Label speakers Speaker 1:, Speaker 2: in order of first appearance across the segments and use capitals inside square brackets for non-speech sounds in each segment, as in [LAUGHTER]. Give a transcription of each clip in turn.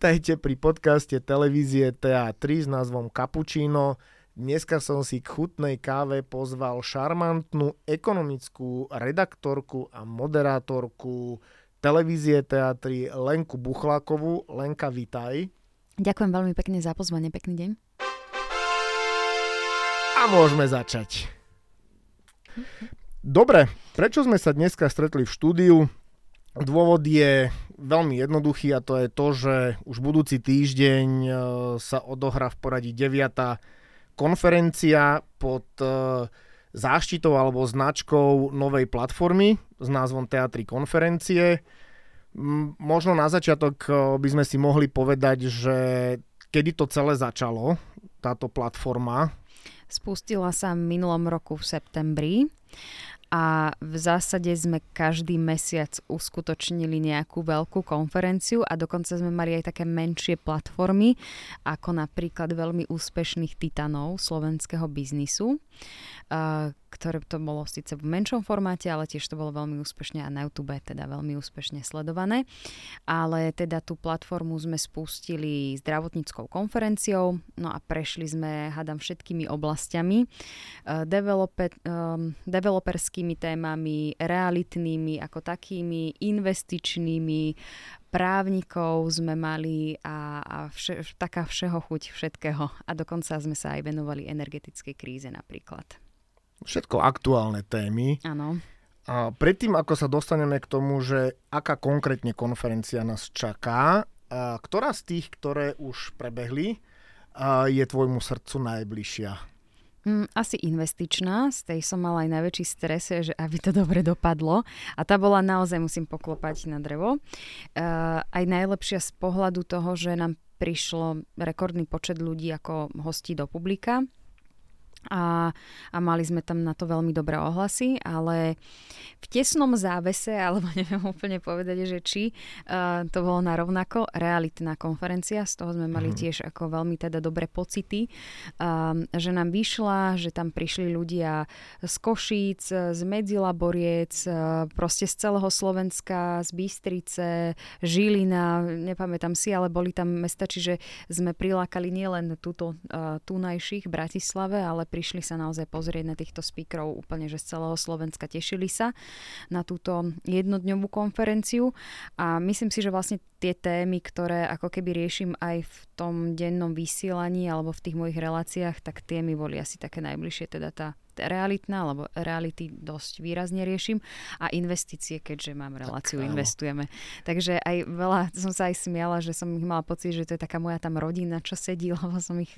Speaker 1: Vítajte pri podcaste televízie TA3 s názvom Cappuccino. Dneska som si k chutnej káve pozval šarmantnú ekonomickú redaktorku a moderátorku televízie TA3 Lenku Buchlákovú. Lenka, vitaj.
Speaker 2: Ďakujem veľmi pekne za pozvanie, pekný deň.
Speaker 1: A môžeme začať. Dobre, prečo sme sa dneska stretli v štúdiu? Dôvod je veľmi jednoduchý a to je to, že už budúci týždeň e, sa odohrá v poradí 9. konferencia pod e, záštitou alebo značkou novej platformy s názvom Teatry konferencie. Možno na začiatok e, by sme si mohli povedať, že kedy to celé začalo, táto platforma?
Speaker 2: Spustila sa minulom roku v septembri a v zásade sme každý mesiac uskutočnili nejakú veľkú konferenciu a dokonca sme mali aj také menšie platformy, ako napríklad veľmi úspešných titanov slovenského biznisu ktoré to bolo síce v menšom formáte, ale tiež to bolo veľmi úspešne a na YouTube teda veľmi úspešne sledované. Ale teda tú platformu sme spustili zdravotníckou konferenciou, no a prešli sme, hádam, všetkými oblastiami, uh, developer, um, developerskými témami, realitnými ako takými, investičnými, právnikov sme mali a, a vše, taká všeho chuť všetkého. A dokonca sme sa aj venovali energetickej kríze napríklad
Speaker 1: všetko aktuálne témy.
Speaker 2: Áno.
Speaker 1: A predtým, ako sa dostaneme k tomu, že aká konkrétne konferencia nás čaká, a ktorá z tých, ktoré už prebehli, a je tvojmu srdcu najbližšia?
Speaker 2: Mm, asi investičná, z tej som mala aj najväčší stres, že aby to dobre dopadlo. A tá bola naozaj, musím poklopať na drevo. Uh, aj najlepšia z pohľadu toho, že nám prišlo rekordný počet ľudí ako hostí do publika a, a mali sme tam na to veľmi dobré ohlasy, ale v tesnom závese, [LAUGHS] alebo neviem úplne povedať, že či uh, to bolo na rovnako realitná konferencia, z toho sme mali mhm. tiež ako veľmi teda dobré pocity, uh, že nám vyšla, že tam prišli ľudia z Košíc, z Medzilaboriec, uh, proste z celého Slovenska, z Bystrice, Žilina, nepamätám si, ale boli tam mesta, čiže sme prilákali nielen túto uh, tunajších Bratislave, ale prišli sa naozaj pozrieť na týchto speakerov úplne, že z celého Slovenska tešili sa na túto jednodňovú konferenciu. A myslím si, že vlastne tie témy, ktoré ako keby riešim aj v tom dennom vysielaní alebo v tých mojich reláciách, tak tie mi boli asi také najbližšie, teda tá realitná, lebo reality dosť výrazne riešim a investície, keďže mám reláciu, tak, investujeme. Takže aj veľa, som sa aj smiala, že som ich mala pocit, že to je taká moja tam rodina, čo sedí, [LAUGHS] lebo som ich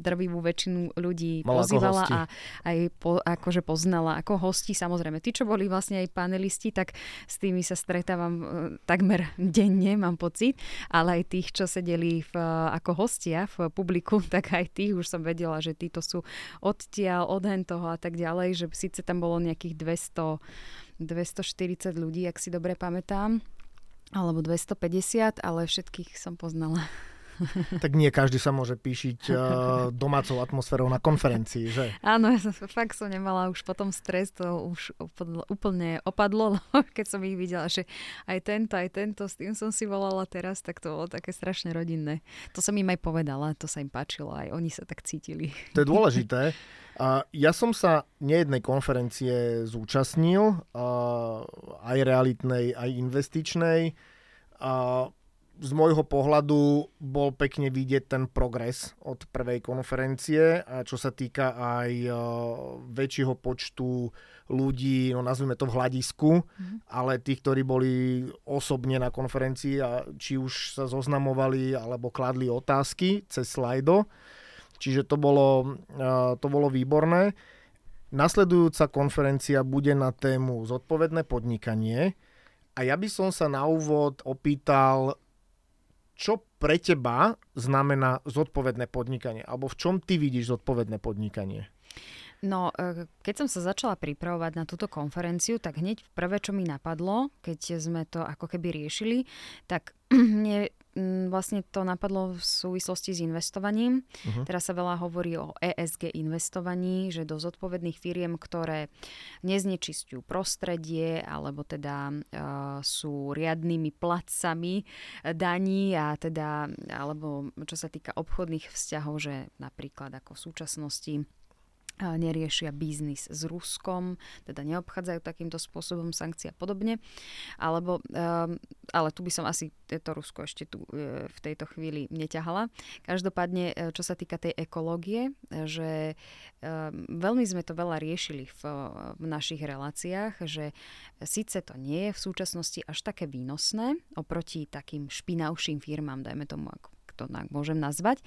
Speaker 2: drvivú väčšinu ľudí Mala pozývala a aj po, akože poznala ako hosti. Samozrejme, tí, čo boli vlastne aj panelisti, tak s tými sa stretávam e, takmer [LAUGHS] denne, mám pocit, ale aj tých, čo sedeli v, ako hostia v publiku, [LAUGHS] tak aj tých už som vedela, že títo sú odtiaľ, od toho a tak ďalej, že síce tam bolo nejakých 200, 240 ľudí, ak si dobre pamätám, alebo 250, ale všetkých som poznala. [LAUGHS]
Speaker 1: tak nie každý sa môže píšiť uh, [LAUGHS] domácou atmosférou na konferencii, že?
Speaker 2: Áno, ja som, fakt som nemala už potom stres, to už úplne opadlo, [LAUGHS] keď som ich videla, že aj tento, aj tento, s tým som si volala teraz, tak to bolo také strašne rodinné. To som im aj povedala, to sa im páčilo, aj oni sa tak cítili.
Speaker 1: To je dôležité. A ja som sa nejednej konferencie zúčastnil, aj realitnej, aj investičnej. A z môjho pohľadu bol pekne vidieť ten progres od prvej konferencie a čo sa týka aj väčšieho počtu ľudí, no nazvime to v hľadisku, mm. ale tí, ktorí boli osobne na konferencii a či už sa zoznamovali alebo kladli otázky cez slajdo. Čiže to bolo, uh, to bolo výborné. Nasledujúca konferencia bude na tému zodpovedné podnikanie. A ja by som sa na úvod opýtal, čo pre teba znamená zodpovedné podnikanie? Alebo v čom ty vidíš zodpovedné podnikanie?
Speaker 2: No, e, keď som sa začala pripravovať na túto konferenciu, tak hneď prvé, čo mi napadlo, keď sme to ako keby riešili, tak [CLEARS THROAT] mne vlastne to napadlo v súvislosti s investovaním. Uh-huh. Teraz sa veľa hovorí o ESG investovaní, že do zodpovedných firiem, ktoré neznečistujú prostredie, alebo teda uh, sú riadnymi placami daní a teda, alebo čo sa týka obchodných vzťahov, že napríklad ako v súčasnosti neriešia biznis s Ruskom, teda neobchádzajú takýmto spôsobom sankcie a podobne. Alebo, um, ale tu by som asi to Rusko ešte tu e, v tejto chvíli neťahala. Každopádne, e, čo sa týka tej ekológie, že um, veľmi sme to veľa riešili v, v našich reláciách, že síce to nie je v súčasnosti až také výnosné oproti takým špinavším firmám, dajme tomu ako to môžem nazvať.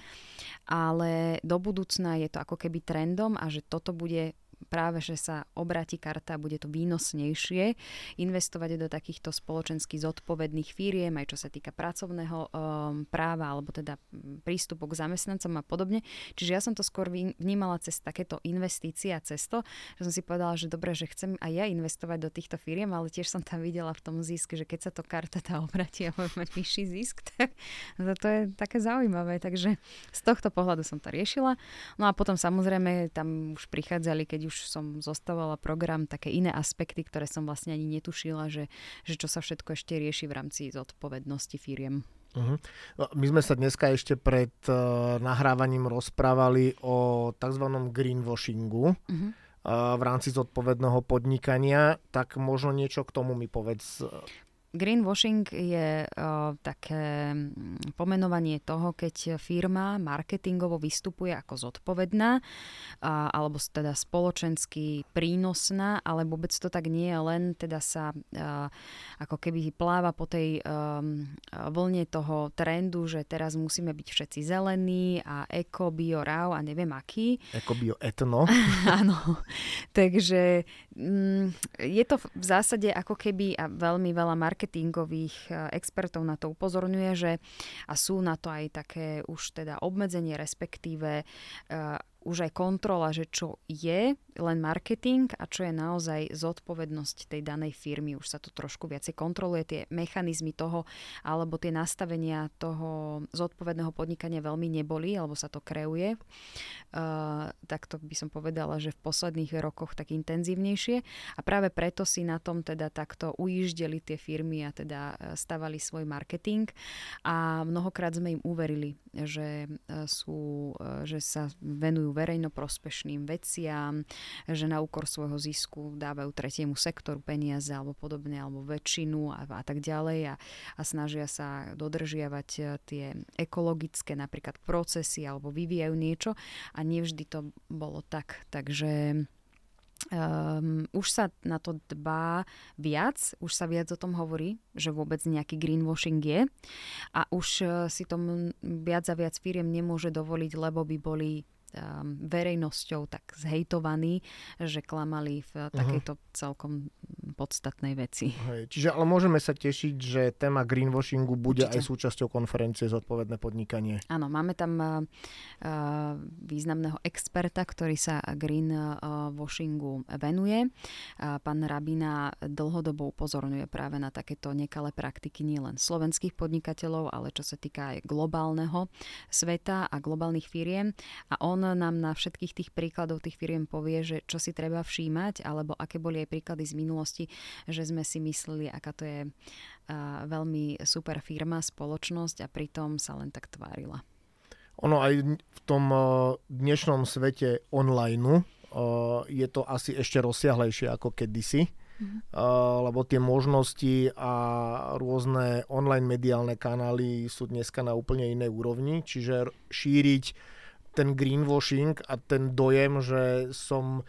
Speaker 2: Ale do budúcna je to ako keby trendom a že toto bude práve, že sa obráti karta bude to výnosnejšie investovať do takýchto spoločensky zodpovedných firiem, aj čo sa týka pracovného um, práva alebo teda prístupu k zamestnancom a podobne. Čiže ja som to skôr vnímala cez takéto investície a cesto, že som si povedala, že dobre, že chcem aj ja investovať do týchto firiem, ale tiež som tam videla v tom zisk, že keď sa to karta tá obratí a bude mať vyšší zisk, tak to je také zaujímavé. Takže z tohto pohľadu som to riešila. No a potom samozrejme tam už prichádzali, keď už už som zostavala program, také iné aspekty, ktoré som vlastne ani netušila, že, že čo sa všetko ešte rieši v rámci zodpovednosti firiem. Uh-huh.
Speaker 1: My sme sa dneska ešte pred uh, nahrávaním rozprávali o tzv. greenwashingu uh-huh. uh, v rámci zodpovedného podnikania, tak možno niečo k tomu mi povedz.
Speaker 2: Greenwashing je uh, také mm, pomenovanie toho, keď firma marketingovo vystupuje ako zodpovedná uh, alebo teda spoločensky prínosná, ale vôbec to tak nie je, len teda sa uh, ako keby pláva po tej um, vlne toho trendu, že teraz musíme byť všetci zelení a eko, bio, rau a neviem aký.
Speaker 1: Eko, bio, etno. [LAUGHS]
Speaker 2: Áno. Takže um, je to v zásade ako keby a veľmi veľa marketingov marketingových e, expertov na to upozorňuje, že a sú na to aj také už teda obmedzenie, respektíve uh, už aj kontrola, že čo je len marketing a čo je naozaj zodpovednosť tej danej firmy. Už sa to trošku viacej kontroluje, tie mechanizmy toho alebo tie nastavenia toho zodpovedného podnikania veľmi neboli, alebo sa to kreuje. Uh, tak to by som povedala, že v posledných rokoch tak intenzívnejšie a práve preto si na tom teda takto ujíždeli tie firmy a teda e, stavali svoj marketing a mnohokrát sme im uverili, že, e, sú, že sa venujú verejnoprospešným veciam, že na úkor svojho zisku dávajú tretiemu sektoru peniaze alebo podobne, alebo väčšinu a, a tak ďalej a, a snažia sa dodržiavať e, tie ekologické napríklad procesy alebo vyvíjajú niečo a nevždy to bolo tak. Takže Um, už sa na to dbá viac, už sa viac o tom hovorí, že vôbec nejaký greenwashing je a už uh, si to viac a viac firiem nemôže dovoliť, lebo by boli verejnosťou tak zhejtovaní, že klamali v uh, takejto celkom podstatnej veci.
Speaker 1: Hej, čiže ale môžeme sa tešiť, že téma greenwashingu bude Určite. aj súčasťou konferencie Zodpovedné podnikanie.
Speaker 2: Áno, máme tam uh, významného experta, ktorý sa greenwashingu venuje. Uh, pán Rabina dlhodobo upozorňuje práve na takéto nekalé praktiky nielen slovenských podnikateľov, ale čo sa týka aj globálneho sveta a globálnych firiem. A on nám na všetkých tých príkladov tých firiem povie, že čo si treba všímať, alebo aké boli aj príklady z minulosti, že sme si mysleli, aká to je uh, veľmi super firma, spoločnosť a pritom sa len tak tvárila.
Speaker 1: Ono aj v tom dnešnom svete online je to asi ešte rozsiahlejšie ako kedysi. Mm-hmm. Lebo tie možnosti a rôzne online mediálne kanály sú dneska na úplne inej úrovni, čiže šíriť ten greenwashing a ten dojem, že som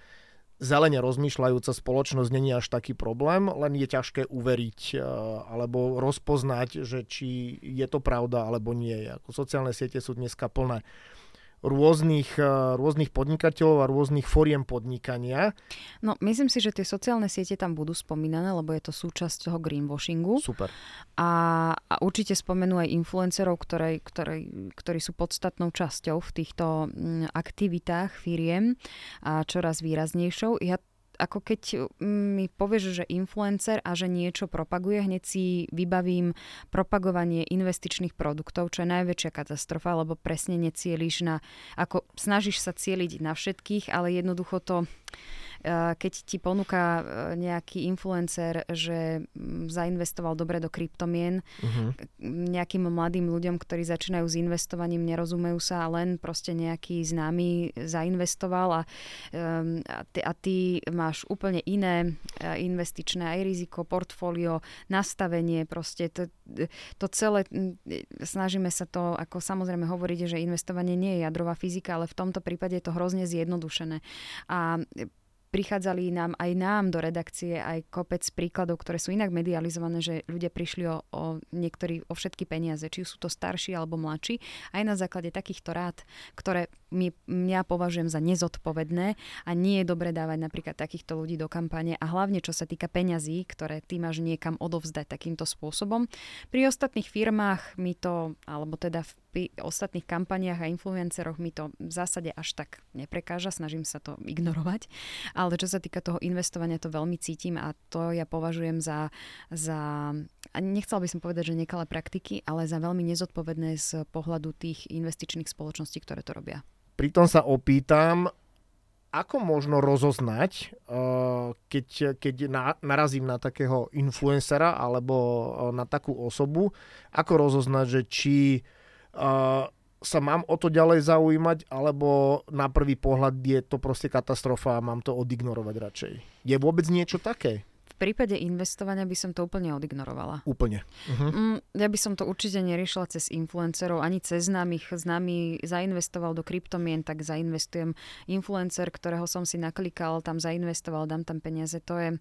Speaker 1: zelene rozmýšľajúca spoločnosť není až taký problém, len je ťažké uveriť eh, alebo rozpoznať, že či je to pravda alebo nie. Ako sociálne siete sú dneska plné rôznych, eh, rôznych podnikateľov a rôznych foriem podnikania.
Speaker 2: No, myslím si, že tie sociálne siete tam budú spomínané, lebo je to súčasť toho greenwashingu.
Speaker 1: Super.
Speaker 2: A, a určite spomenú aj influencerov, ktoré, ktoré, ktorí sú podstatnou časťou v týchto mm, aktivitách firiem a čoraz výraznejšou. Ja ako keď mm, mi povieš, že influencer a že niečo propaguje, hneď si vybavím propagovanie investičných produktov, čo je najväčšia katastrofa, lebo presne necieliš na, ako snažíš sa cieliť na všetkých, ale jednoducho to keď ti ponúka eh, nejaký influencer, že mm, zainvestoval dobre do kryptomien, uh-huh. nejakým mladým ľuďom, ktorí začínajú s investovaním, nerozumejú sa, len proste nejaký známy zainvestoval a, um, a, ty, a ty máš úplne iné eh, investičné aj riziko, portfólio, nastavenie, proste to, to celé, mm, snažíme sa to, ako samozrejme hovoriť, že investovanie nie je jadrová fyzika, ale v tomto prípade je to hrozne zjednodušené. A prichádzali nám aj nám do redakcie aj kopec príkladov, ktoré sú inak medializované, že ľudia prišli o, o niektorí, o všetky peniaze, či sú to starší alebo mladší, aj na základe takýchto rád, ktoré my, mňa považujem za nezodpovedné a nie je dobre dávať napríklad takýchto ľudí do kampane a hlavne čo sa týka peňazí, ktoré ty máš niekam odovzdať takýmto spôsobom. Pri ostatných firmách mi to, alebo teda v pri ostatných kampaniách a influenceroch mi to v zásade až tak neprekáža, snažím sa to ignorovať, ale čo sa týka toho investovania, to veľmi cítim a to ja považujem za, za nechcela by som povedať, že nekalé praktiky, ale za veľmi nezodpovedné z pohľadu tých investičných spoločností, ktoré to robia.
Speaker 1: Pritom sa opýtam, ako možno rozoznať, eh, keď, keď narazím na takého influencera alebo eh, na takú osobu, ako rozoznať, že či sa mám o to ďalej zaujímať, alebo na prvý pohľad je to proste katastrofa a mám to odignorovať radšej. Je vôbec niečo také?
Speaker 2: V prípade investovania by som to úplne odignorovala.
Speaker 1: Úplne. Uh-huh.
Speaker 2: Ja by som to určite neriešila cez influencerov, ani cez známych. Známy zainvestoval do kryptomien, tak zainvestujem influencer, ktorého som si naklikal, tam zainvestoval, dám tam peniaze. To je,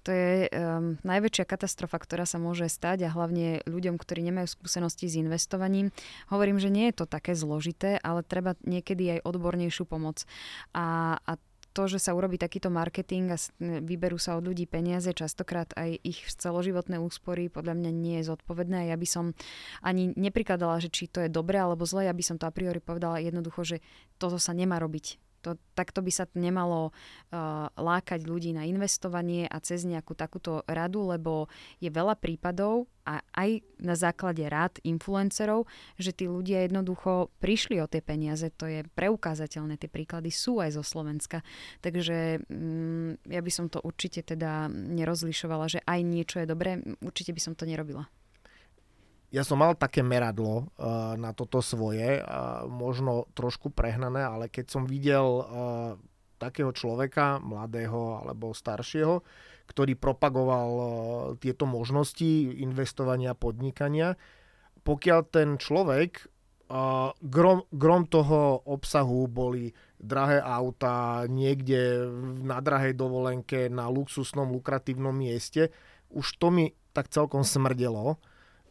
Speaker 2: to je um, najväčšia katastrofa, ktorá sa môže stať a hlavne ľuďom, ktorí nemajú skúsenosti s investovaním. Hovorím, že nie je to také zložité, ale treba niekedy aj odbornejšiu pomoc. A, a to, že sa urobí takýto marketing a vyberú sa od ľudí peniaze, častokrát aj ich celoživotné úspory, podľa mňa nie je zodpovedné. Ja by som ani neprikladala, že či to je dobré alebo zlé, ja by som to a priori povedala jednoducho, že toto sa nemá robiť to, takto by sa nemalo uh, lákať ľudí na investovanie a cez nejakú takúto radu, lebo je veľa prípadov a aj na základe rád influencerov, že tí ľudia jednoducho prišli o tie peniaze. To je preukázateľné, tie príklady sú aj zo Slovenska. Takže um, ja by som to určite teda nerozlišovala, že aj niečo je dobré, určite by som to nerobila
Speaker 1: ja som mal také meradlo uh, na toto svoje, uh, možno trošku prehnané, ale keď som videl uh, takého človeka, mladého alebo staršieho, ktorý propagoval uh, tieto možnosti investovania, podnikania, pokiaľ ten človek, uh, grom, grom toho obsahu boli drahé auta, niekde na drahej dovolenke, na luxusnom, lukratívnom mieste, už to mi tak celkom smrdelo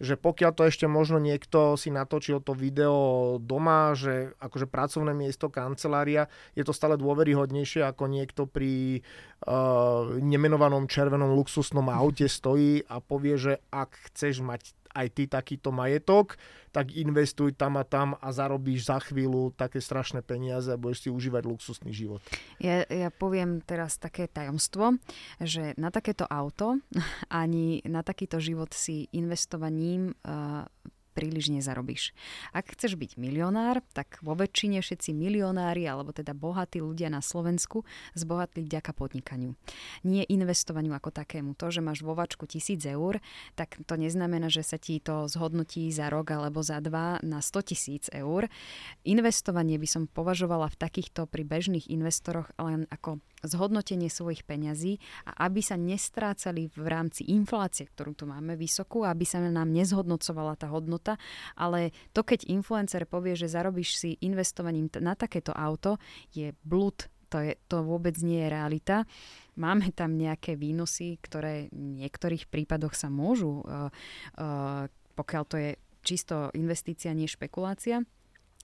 Speaker 1: že pokiaľ to ešte možno niekto si natočil to video doma, že akože pracovné miesto, kancelária, je to stále dôveryhodnejšie ako niekto pri uh, nemenovanom červenom luxusnom aute stojí a povie, že ak chceš mať aj ty takýto majetok, tak investuj tam a tam a zarobíš za chvíľu také strašné peniaze a budeš si užívať luxusný život.
Speaker 2: Ja, ja poviem teraz také tajomstvo, že na takéto auto [LAUGHS] ani na takýto život si investovaním uh, príliš nezarobíš. Ak chceš byť milionár, tak vo väčšine všetci milionári, alebo teda bohatí ľudia na Slovensku, zbohatli vďaka podnikaniu. Nie investovaniu ako takému. To, že máš vo vačku tisíc eur, tak to neznamená, že sa ti to zhodnotí za rok alebo za dva na 100 tisíc eur. Investovanie by som považovala v takýchto pri bežných investoroch len ako zhodnotenie svojich peňazí a aby sa nestrácali v rámci inflácie, ktorú tu máme vysokú, aby sa nám nezhodnocovala tá hodnota, ale to, keď influencer povie, že zarobíš si investovaním na takéto auto, je blud to, je, to vôbec nie je realita. Máme tam nejaké výnosy, ktoré v niektorých prípadoch sa môžu, uh, uh, pokiaľ to je čisto investícia, nie špekulácia,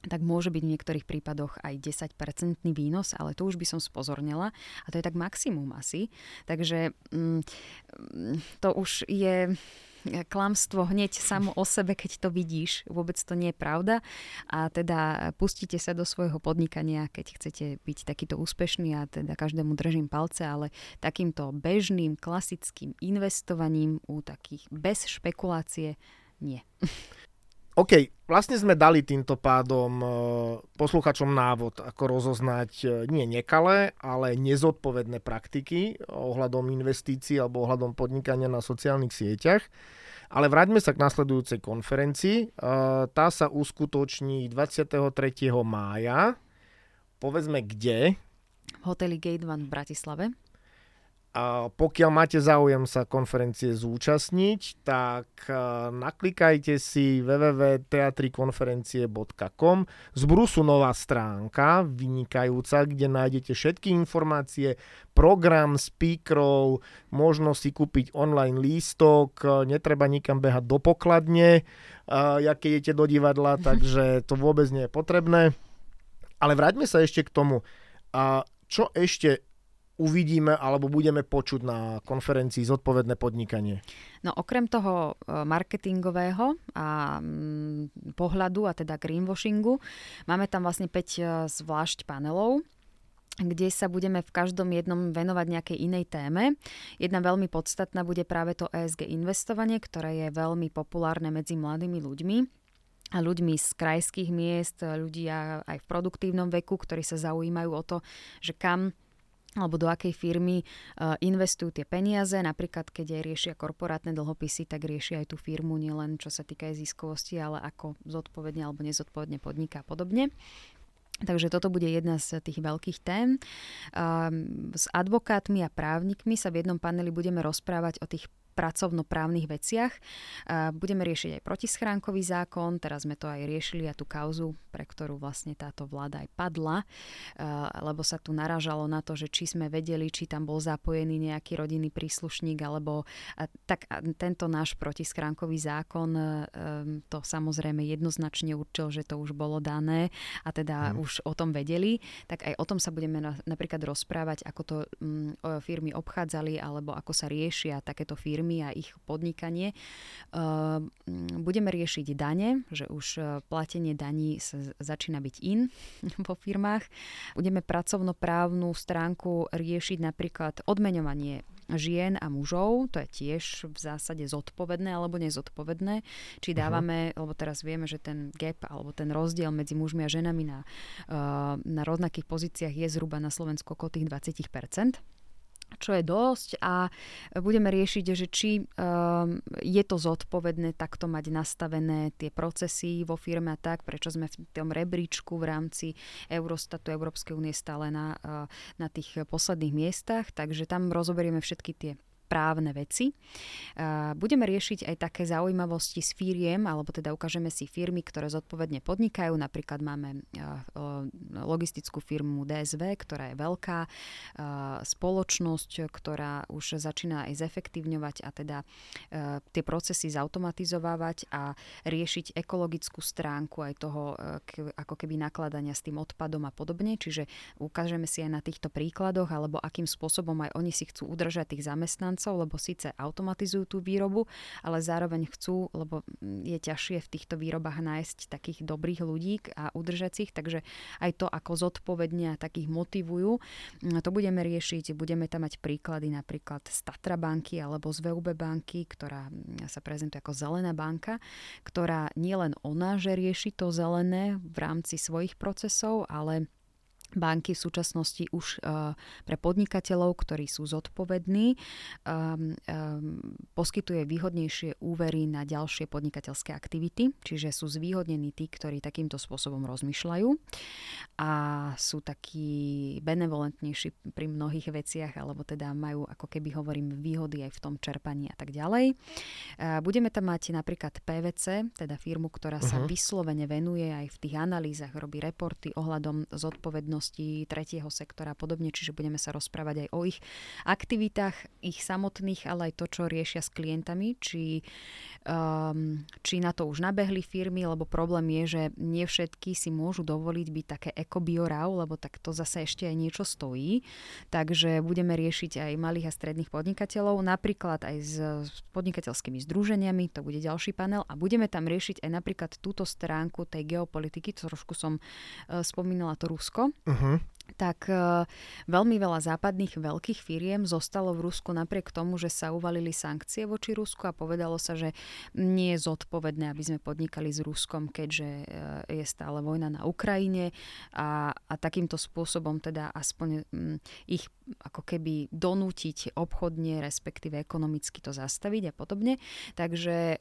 Speaker 2: tak môže byť v niektorých prípadoch aj 10-percentný výnos, ale to už by som spozornila a to je tak maximum asi. Takže mm, to už je klamstvo hneď samo o sebe, keď to vidíš. Vôbec to nie je pravda. A teda pustite sa do svojho podnikania, keď chcete byť takýto úspešný a teda každému držím palce, ale takýmto bežným, klasickým investovaním u takých bez špekulácie nie. [LAUGHS]
Speaker 1: OK, vlastne sme dali týmto pádom e, posluchačom návod, ako rozoznať e, nie nekalé, ale nezodpovedné praktiky ohľadom investícií alebo ohľadom podnikania na sociálnych sieťach. Ale vráťme sa k nasledujúcej konferencii. E, tá sa uskutoční 23. mája. Povedzme kde?
Speaker 2: V hoteli Gate One v Bratislave.
Speaker 1: A pokiaľ máte záujem sa konferencie zúčastniť, tak e, naklikajte si www.teatrikonferencie.com z Brusu nová stránka, vynikajúca, kde nájdete všetky informácie, program, speakerov, možno si kúpiť online lístok, netreba nikam behať do pokladne, jak keď idete do divadla, [LAUGHS] takže to vôbec nie je potrebné. Ale vráťme sa ešte k tomu, a čo ešte uvidíme alebo budeme počuť na konferencii zodpovedné podnikanie?
Speaker 2: No okrem toho e, marketingového a mm, pohľadu a teda greenwashingu, máme tam vlastne 5 e, zvlášť panelov kde sa budeme v každom jednom venovať nejakej inej téme. Jedna veľmi podstatná bude práve to ESG investovanie, ktoré je veľmi populárne medzi mladými ľuďmi a ľuďmi z krajských miest, ľudia aj v produktívnom veku, ktorí sa zaujímajú o to, že kam alebo do akej firmy uh, investujú tie peniaze. Napríklad, keď aj riešia korporátne dlhopisy, tak riešia aj tú firmu nielen čo sa týka aj ziskovosti, ale ako zodpovedne alebo nezodpovedne podniká a podobne. Takže toto bude jedna z tých veľkých tém. Um, s advokátmi a právnikmi sa v jednom paneli budeme rozprávať o tých pracovnoprávnych veciach. Budeme riešiť aj protischránkový zákon, teraz sme to aj riešili a tú kauzu, pre ktorú vlastne táto vláda aj padla, lebo sa tu naražalo na to, že či sme vedeli, či tam bol zapojený nejaký rodinný príslušník, alebo tak tento náš protischránkový zákon to samozrejme jednoznačne určil, že to už bolo dané a teda hmm. už o tom vedeli, tak aj o tom sa budeme napríklad rozprávať, ako to mm, firmy obchádzali alebo ako sa riešia takéto firmy firmy a ich podnikanie. Ehm, budeme riešiť dane, že už e, platenie daní sa začína byť in [LAUGHS] vo firmách. Budeme pracovnoprávnu stránku riešiť napríklad odmeňovanie žien a mužov, to je tiež v zásade zodpovedné alebo nezodpovedné. Či dávame, uh-huh. lebo teraz vieme, že ten gap alebo ten rozdiel medzi mužmi a ženami na, e, na rovnakých pozíciách je zhruba na Slovensku okolo tých 20% čo je dosť a budeme riešiť, že či um, je to zodpovedné takto mať nastavené tie procesy vo firme a tak, prečo sme v tom rebríčku v rámci Eurostatu Európskej únie stále na, uh, na tých posledných miestach, takže tam rozoberieme všetky tie právne veci. Budeme riešiť aj také zaujímavosti s firiem, alebo teda ukážeme si firmy, ktoré zodpovedne podnikajú. Napríklad máme logistickú firmu DSV, ktorá je veľká spoločnosť, ktorá už začína aj zefektívňovať a teda tie procesy zautomatizovávať a riešiť ekologickú stránku aj toho ako keby nakladania s tým odpadom a podobne. Čiže ukážeme si aj na týchto príkladoch, alebo akým spôsobom aj oni si chcú udržať tých zamestnancov zamestnancov, lebo síce automatizujú tú výrobu, ale zároveň chcú, lebo je ťažšie v týchto výrobách nájsť takých dobrých ľudí a udržať ich, takže aj to, ako zodpovedne a takých motivujú, to budeme riešiť. Budeme tam mať príklady napríklad z Tatra banky alebo z VUB banky, ktorá sa prezentuje ako zelená banka, ktorá nielen ona, že rieši to zelené v rámci svojich procesov, ale banky v súčasnosti už uh, pre podnikateľov, ktorí sú zodpovední, um, um, poskytuje výhodnejšie úvery na ďalšie podnikateľské aktivity, čiže sú zvýhodnení tí, ktorí takýmto spôsobom rozmýšľajú a sú takí benevolentnejší pri mnohých veciach, alebo teda majú, ako keby hovorím, výhody aj v tom čerpaní a tak ďalej. Uh, budeme tam mať napríklad PVC, teda firmu, ktorá uh-huh. sa mhm. vyslovene venuje aj v tých analýzach, robí reporty ohľadom zodpovednosti zodpovednosti tretieho sektora a podobne, čiže budeme sa rozprávať aj o ich aktivitách, ich samotných, ale aj to, čo riešia s klientami, či, um, či na to už nabehli firmy, lebo problém je, že nie všetky si môžu dovoliť byť také ekobiorau, lebo tak to zase ešte aj niečo stojí. Takže budeme riešiť aj malých a stredných podnikateľov, napríklad aj s podnikateľskými združeniami, to bude ďalší panel a budeme tam riešiť aj napríklad túto stránku tej geopolitiky, trošku som uh, spomínala to Rusko. Uh-huh tak e, veľmi veľa západných veľkých firiem zostalo v Rusku napriek tomu, že sa uvalili sankcie voči Rusku a povedalo sa, že nie je zodpovedné, aby sme podnikali s Ruskom, keďže e, je stále vojna na Ukrajine a, a takýmto spôsobom teda aspoň m, ich ako keby donútiť obchodne, respektíve ekonomicky to zastaviť a podobne. Takže e,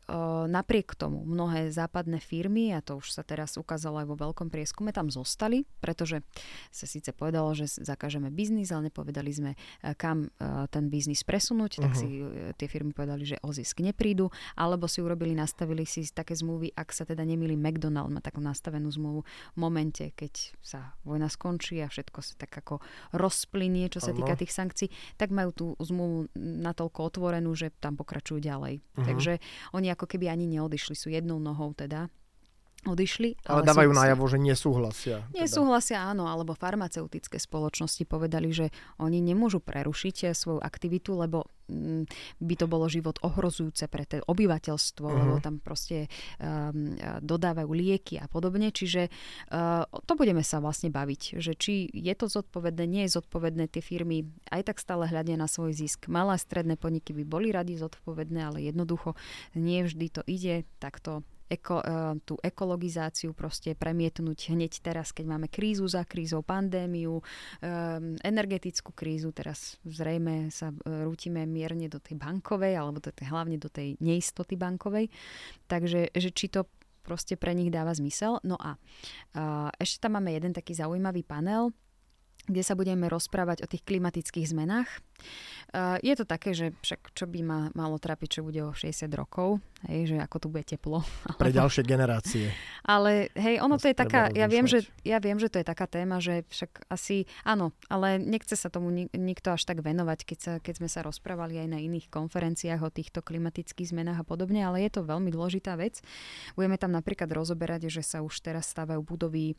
Speaker 2: napriek tomu mnohé západné firmy, a to už sa teraz ukázalo aj vo veľkom prieskume, tam zostali, pretože sa síce povedalo, že zakážeme biznis, ale nepovedali sme, e, kam e, ten biznis presunúť, tak uh-huh. si e, tie firmy povedali, že o zisk neprídu, alebo si urobili, nastavili si také zmluvy, ak sa teda nemili McDonald má takú nastavenú zmluvu v momente, keď sa vojna skončí a všetko sa tak ako rozplynie, čo sa týka tých sankcií, tak majú tú zmluvu natoľko otvorenú, že tam pokračujú ďalej. Uh-huh. Takže oni ako keby ani neodišli, sú jednou nohou teda odišli.
Speaker 1: Ale, ale dávajú sú, najavo, že nesúhlasia.
Speaker 2: Teda. Nesúhlasia, áno, alebo farmaceutické spoločnosti povedali, že oni nemôžu prerušiť eh, svoju aktivitu, lebo mm, by to bolo život ohrozujúce pre to obyvateľstvo, uh-huh. lebo tam proste um, dodávajú lieky a podobne. Čiže uh, to budeme sa vlastne baviť, že či je to zodpovedné, nie je zodpovedné, tie firmy aj tak stále hľadia na svoj zisk. Malé a stredné podniky by boli radi zodpovedné, ale jednoducho nie vždy to ide takto eko, e, tú ekologizáciu proste premietnúť hneď teraz, keď máme krízu za krízou, pandémiu, e, energetickú krízu, teraz zrejme sa e, rútime mierne do tej bankovej, alebo do hlavne do tej neistoty bankovej. Takže že či to proste pre nich dáva zmysel. No a ešte tam máme jeden taký zaujímavý panel, kde sa budeme rozprávať o tých klimatických zmenách. Uh, je to také, že však čo by ma malo trápiť, čo bude o 60 rokov, hej, že ako tu bude teplo. [LAUGHS]
Speaker 1: Pre ďalšie generácie.
Speaker 2: Ale hej, ono to je taká, ja viem, že, ja viem, že to je taká téma, že však asi, áno, ale nechce sa tomu nik- nikto až tak venovať, keď, sa, keď sme sa rozprávali aj na iných konferenciách o týchto klimatických zmenách a podobne, ale je to veľmi dôležitá vec. Budeme tam napríklad rozoberať, že sa už teraz stávajú budovy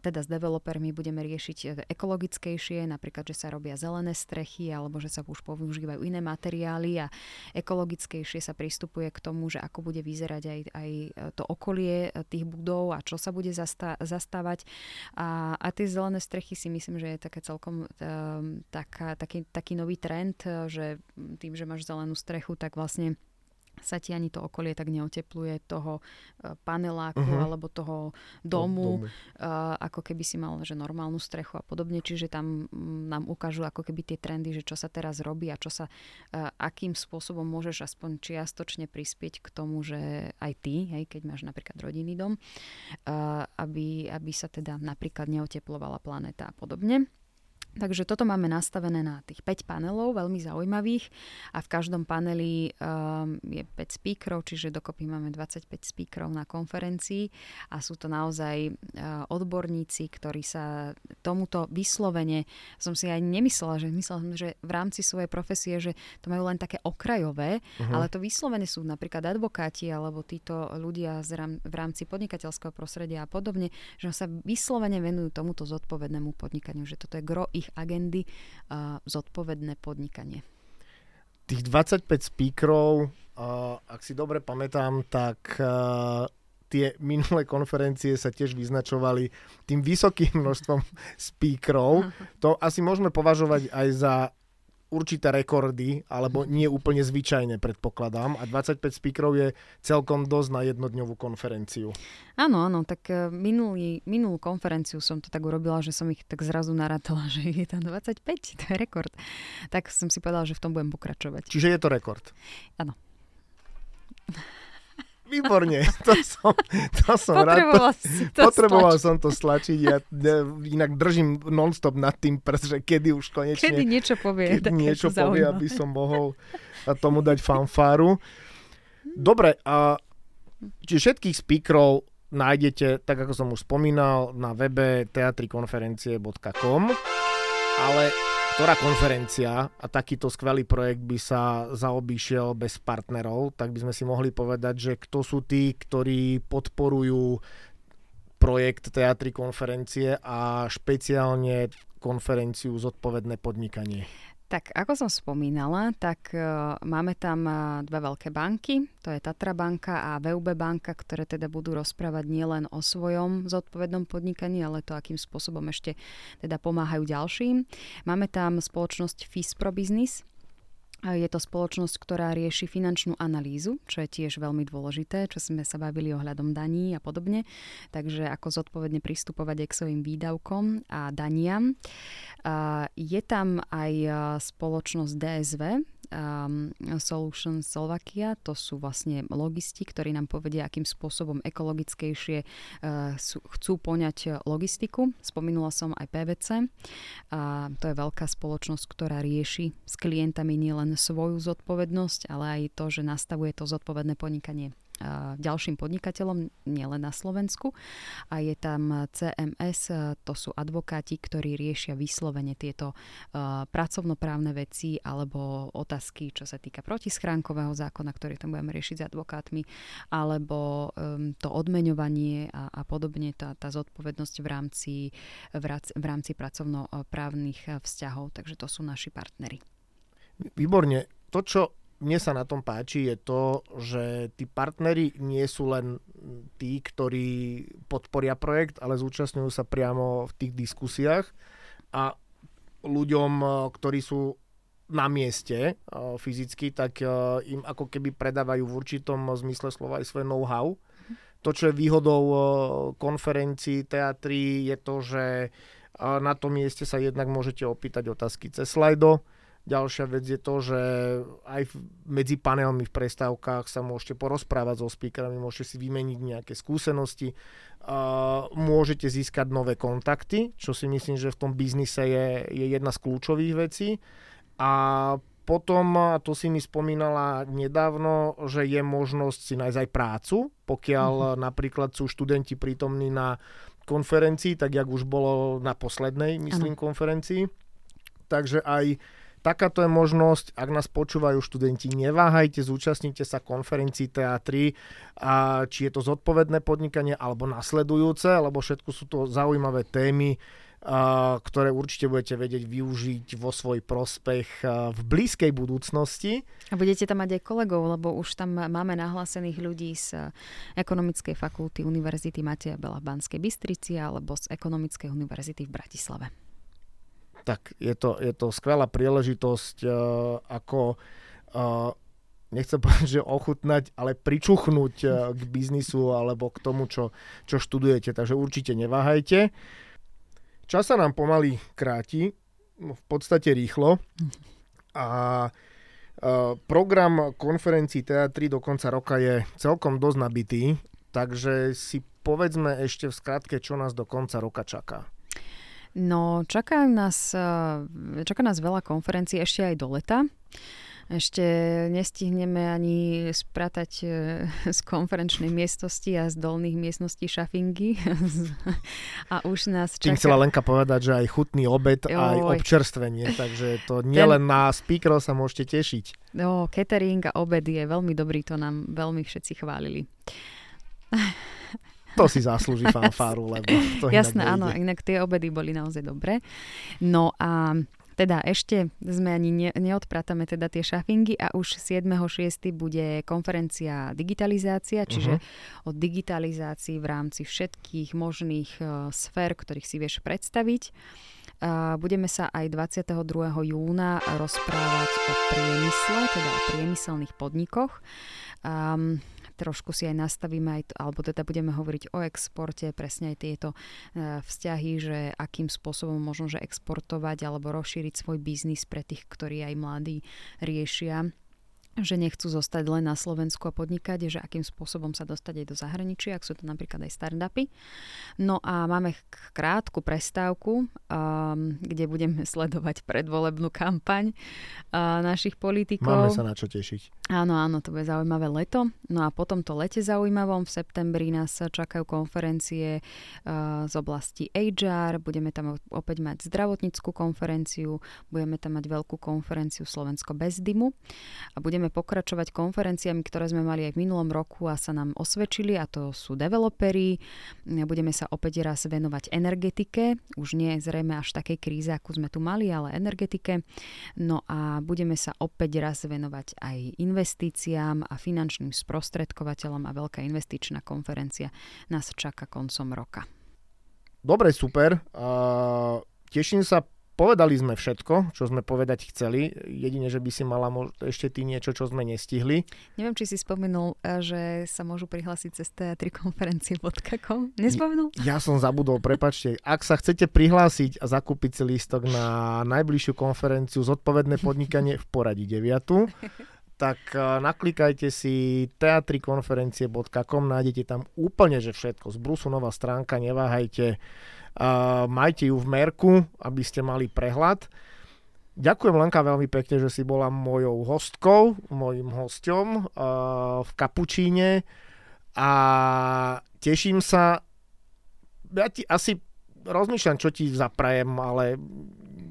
Speaker 2: teda s developermi budeme riešiť e, ekologickejšie, napríklad, že sa robia zelené strechy alebo že sa už používajú iné materiály a ekologickejšie sa pristupuje k tomu, že ako bude vyzerať aj, aj e, to okolie e, tých budov a čo sa bude zastá, zastávať. A, a tie zelené strechy si myslím, že je také celkom taká, taký, taký nový trend, že tým, že máš zelenú strechu, tak vlastne sa ti ani to okolie tak neotepluje toho e, paneláku uh-huh. alebo toho domu, uh, ako keby si mal že normálnu strechu a podobne. Čiže tam mm, nám ukážu ako keby tie trendy, že čo sa teraz robí a čo sa, uh, akým spôsobom môžeš aspoň čiastočne prispieť k tomu, že aj ty, hej, keď máš napríklad rodinný dom, uh, aby, aby sa teda napríklad neoteplovala planéta a podobne. Takže toto máme nastavené na tých 5 panelov, veľmi zaujímavých a v každom paneli um, je 5 speakerov, čiže dokopy máme 25 speakerov na konferencii a sú to naozaj uh, odborníci, ktorí sa tomuto vyslovene, som si aj nemyslela, že myslela som, že v rámci svojej profesie, že to majú len také okrajové, uh-huh. ale to vyslovene sú napríklad advokáti alebo títo ľudia z rám, v rámci podnikateľského prostredia a podobne, že sa vyslovene venujú tomuto zodpovednému podnikaniu, že toto je gro ich agendy a zodpovedné podnikanie.
Speaker 1: Tých 25 speakerov, ak si dobre pamätám, tak tie minulé konferencie sa tiež vyznačovali tým vysokým [LAUGHS] množstvom speakerov. [LAUGHS] To asi môžeme považovať aj za určité rekordy, alebo nie úplne zvyčajne predpokladám. A 25 speakerov je celkom dosť na jednodňovú konferenciu.
Speaker 2: Áno, áno, tak e, minulý, minulú konferenciu som to tak urobila, že som ich tak zrazu narátala, [LAUGHS] že je tam 25, to je rekord. Tak som si povedala, že v tom budem pokračovať.
Speaker 1: Čiže je to rekord?
Speaker 2: Áno.
Speaker 1: Výborne, [LAUGHS] to som, to som
Speaker 2: Potreboval
Speaker 1: rád. Si to potreboval stlačiť. som to stlačiť. Ja inak držím non-stop nad tým, pretože kedy už konečne...
Speaker 2: Kedy niečo povie.
Speaker 1: Kedy niečo povie, aby som mohol tomu dať fanfáru. Dobre, a čiže všetkých speakerov nájdete, tak ako som už spomínal, na webe teatrikonferencie.com, ale ktorá konferencia a takýto skvelý projekt by sa zaobíšiel bez partnerov, tak by sme si mohli povedať, že kto sú tí, ktorí podporujú projekt Teatry konferencie a špeciálne konferenciu Zodpovedné podnikanie.
Speaker 2: Tak ako som spomínala, tak uh, máme tam uh, dve veľké banky, to je Tatra banka a VUB banka, ktoré teda budú rozprávať nielen o svojom zodpovednom podnikaní, ale to, akým spôsobom ešte teda pomáhajú ďalším. Máme tam spoločnosť Fispro Business, je to spoločnosť, ktorá rieši finančnú analýzu, čo je tiež veľmi dôležité, čo sme sa bavili ohľadom daní a podobne. Takže ako zodpovedne pristupovať k svojim výdavkom a daniam. Je tam aj spoločnosť DSV, um, Solution Slovakia, to sú vlastne logisti, ktorí nám povedia, akým spôsobom ekologickejšie uh, sú, chcú poňať logistiku. Spomenula som aj PVC. A to je veľká spoločnosť, ktorá rieši s klientami nielen svoju zodpovednosť, ale aj to, že nastavuje to zodpovedné podnikanie ďalším podnikateľom, nielen na Slovensku. A je tam CMS, to sú advokáti, ktorí riešia vyslovene tieto pracovnoprávne veci alebo otázky, čo sa týka protischránkového zákona, ktorý tam budeme riešiť s advokátmi, alebo to odmeňovanie a, a podobne, tá, tá zodpovednosť v rámci, v rámci pracovnoprávnych vzťahov. Takže to sú naši partnery.
Speaker 1: Výborne. To, čo mne sa na tom páči, je to, že tí partneri nie sú len tí, ktorí podporia projekt, ale zúčastňujú sa priamo v tých diskusiách a ľuďom, ktorí sú na mieste fyzicky, tak im ako keby predávajú v určitom zmysle slova aj svoje know-how. To, čo je výhodou konferencií, teatrí, je to, že na tom mieste sa jednak môžete opýtať otázky cez slajdo, Ďalšia vec je to, že aj medzi panelmi v prestávkach sa môžete porozprávať so speakerami, môžete si vymeniť nejaké skúsenosti, môžete získať nové kontakty, čo si myslím, že v tom biznise je, je jedna z kľúčových vecí. A potom, to si mi spomínala nedávno, že je možnosť si nájsť aj prácu, pokiaľ mm-hmm. napríklad sú študenti prítomní na konferencii, tak jak už bolo na poslednej, myslím, ano. konferencii. Takže aj Takáto je možnosť, ak nás počúvajú študenti, neváhajte, zúčastnite sa konferencií teatry, a či je to zodpovedné podnikanie alebo nasledujúce, lebo všetko sú to zaujímavé témy, a, ktoré určite budete vedieť využiť vo svoj prospech v blízkej budúcnosti.
Speaker 2: A budete tam mať aj kolegov, lebo už tam máme nahlásených ľudí z Ekonomickej fakulty Univerzity Mateja Bela v Banskej Bystrici alebo z Ekonomickej univerzity v Bratislave
Speaker 1: tak je to, je to skvelá príležitosť uh, ako uh, nechcem povedať, že ochutnať, ale pričuchnúť uh, k biznisu alebo k tomu, čo, čo študujete. Takže určite neváhajte. Čas sa nám pomaly kráti, no, v podstate rýchlo. A program konferencií teatry do konca roka je celkom dosť nabitý, takže si povedzme ešte v skratke, čo nás do konca roka čaká.
Speaker 2: No, čaká nás, eh, čaká nás veľa konferencií ešte aj do leta. Ešte nestihneme ani spratať eh, [LAUGHS] z konferenčnej miestnosti a z dolných miestností šafingy. [LAUGHS] a už nás čaká...
Speaker 1: Tým chcela Lenka povedať, že aj chutný obed, Joj. aj občerstvenie, takže to [LAUGHS] nielen Ten... na speakerov sa môžete tešiť.
Speaker 2: No, catering a obed je veľmi dobrý, to nám veľmi všetci chválili.
Speaker 1: To si zaslúži fanfáru, lebo to [LAUGHS]
Speaker 2: Jasné, áno, inak tie obedy boli naozaj dobré. No a teda ešte sme ani ne, neodpratame teda tie šafingy a už 7.6. bude konferencia digitalizácia, čiže uh-huh. o digitalizácii v rámci všetkých možných uh, sfér, ktorých si vieš predstaviť. Uh, budeme sa aj 22. júna rozprávať o priemysle, teda o priemyselných podnikoch. Um, trošku si aj nastavíme, aj, alebo teda budeme hovoriť o exporte, presne aj tieto e, vzťahy, že akým spôsobom možno, že exportovať alebo rozšíriť svoj biznis pre tých, ktorí aj mladí riešia že nechcú zostať len na Slovensku a podnikať, že akým spôsobom sa dostať aj do zahraničia, ak sú to napríklad aj startupy. No a máme krátku prestávku, um, kde budeme [LAUGHS] sledovať predvolebnú kampaň uh, našich politikov.
Speaker 1: Máme sa na čo tešiť.
Speaker 2: Áno, áno, to bude zaujímavé leto. No a potom to lete zaujímavom. V septembri nás čakajú konferencie uh, z oblasti HR, budeme tam opäť mať zdravotníckú konferenciu, budeme tam mať veľkú konferenciu Slovensko bez dymu a budeme budeme pokračovať konferenciami, ktoré sme mali aj v minulom roku a sa nám osvedčili a to sú developeri. Budeme sa opäť raz venovať energetike, už nie zrejme až takej kríze, ako sme tu mali, ale energetike. No a budeme sa opäť raz venovať aj investíciám a finančným sprostredkovateľom a veľká investičná konferencia nás čaká koncom roka.
Speaker 1: Dobre, super. Uh, teším sa Povedali sme všetko, čo sme povedať chceli. Jedine, že by si mala mož- ešte ty niečo, čo sme nestihli.
Speaker 2: Neviem, či si spomenul, eh, že sa môžu prihlásiť cez teatrikonferencie.com. Nespomenul?
Speaker 1: Ja som zabudol, prepačte. Ak sa chcete prihlásiť a zakúpiť si lístok na najbližšiu konferenciu Zodpovedné podnikanie v poradí 9, tak eh, naklikajte si teatrikonferencie.com, nájdete tam úplne, že všetko. Z Brusu nová stránka, neváhajte majte ju v merku, aby ste mali prehľad. Ďakujem Lenka veľmi pekne, že si bola mojou hostkou, mojim hostom v Kapučíne. A teším sa, ja ti asi rozmýšľam, čo ti zaprajem, ale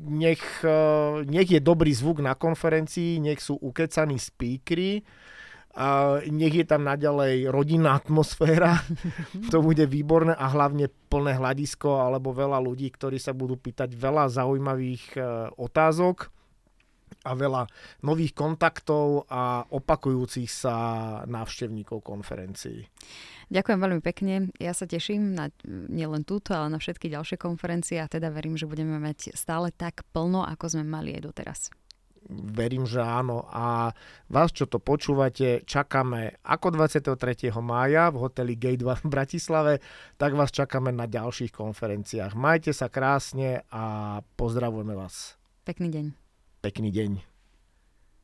Speaker 1: nech, uh, nech je dobrý zvuk na konferencii, nech sú ukecaní speakery, a nech je tam naďalej rodinná atmosféra, [LAUGHS] to bude výborné a hlavne plné hľadisko alebo veľa ľudí, ktorí sa budú pýtať veľa zaujímavých e, otázok a veľa nových kontaktov a opakujúcich sa návštevníkov konferencií.
Speaker 2: Ďakujem veľmi pekne. Ja sa teším na nielen túto, ale na všetky ďalšie konferencie a teda verím, že budeme mať stále tak plno, ako sme mali aj doteraz.
Speaker 1: Verím, že áno. A vás, čo to počúvate, čakáme ako 23. mája v hoteli Gate 2 v Bratislave, tak vás čakáme na ďalších konferenciách. Majte sa krásne a pozdravujeme vás.
Speaker 2: Pekný deň.
Speaker 1: Pekný deň.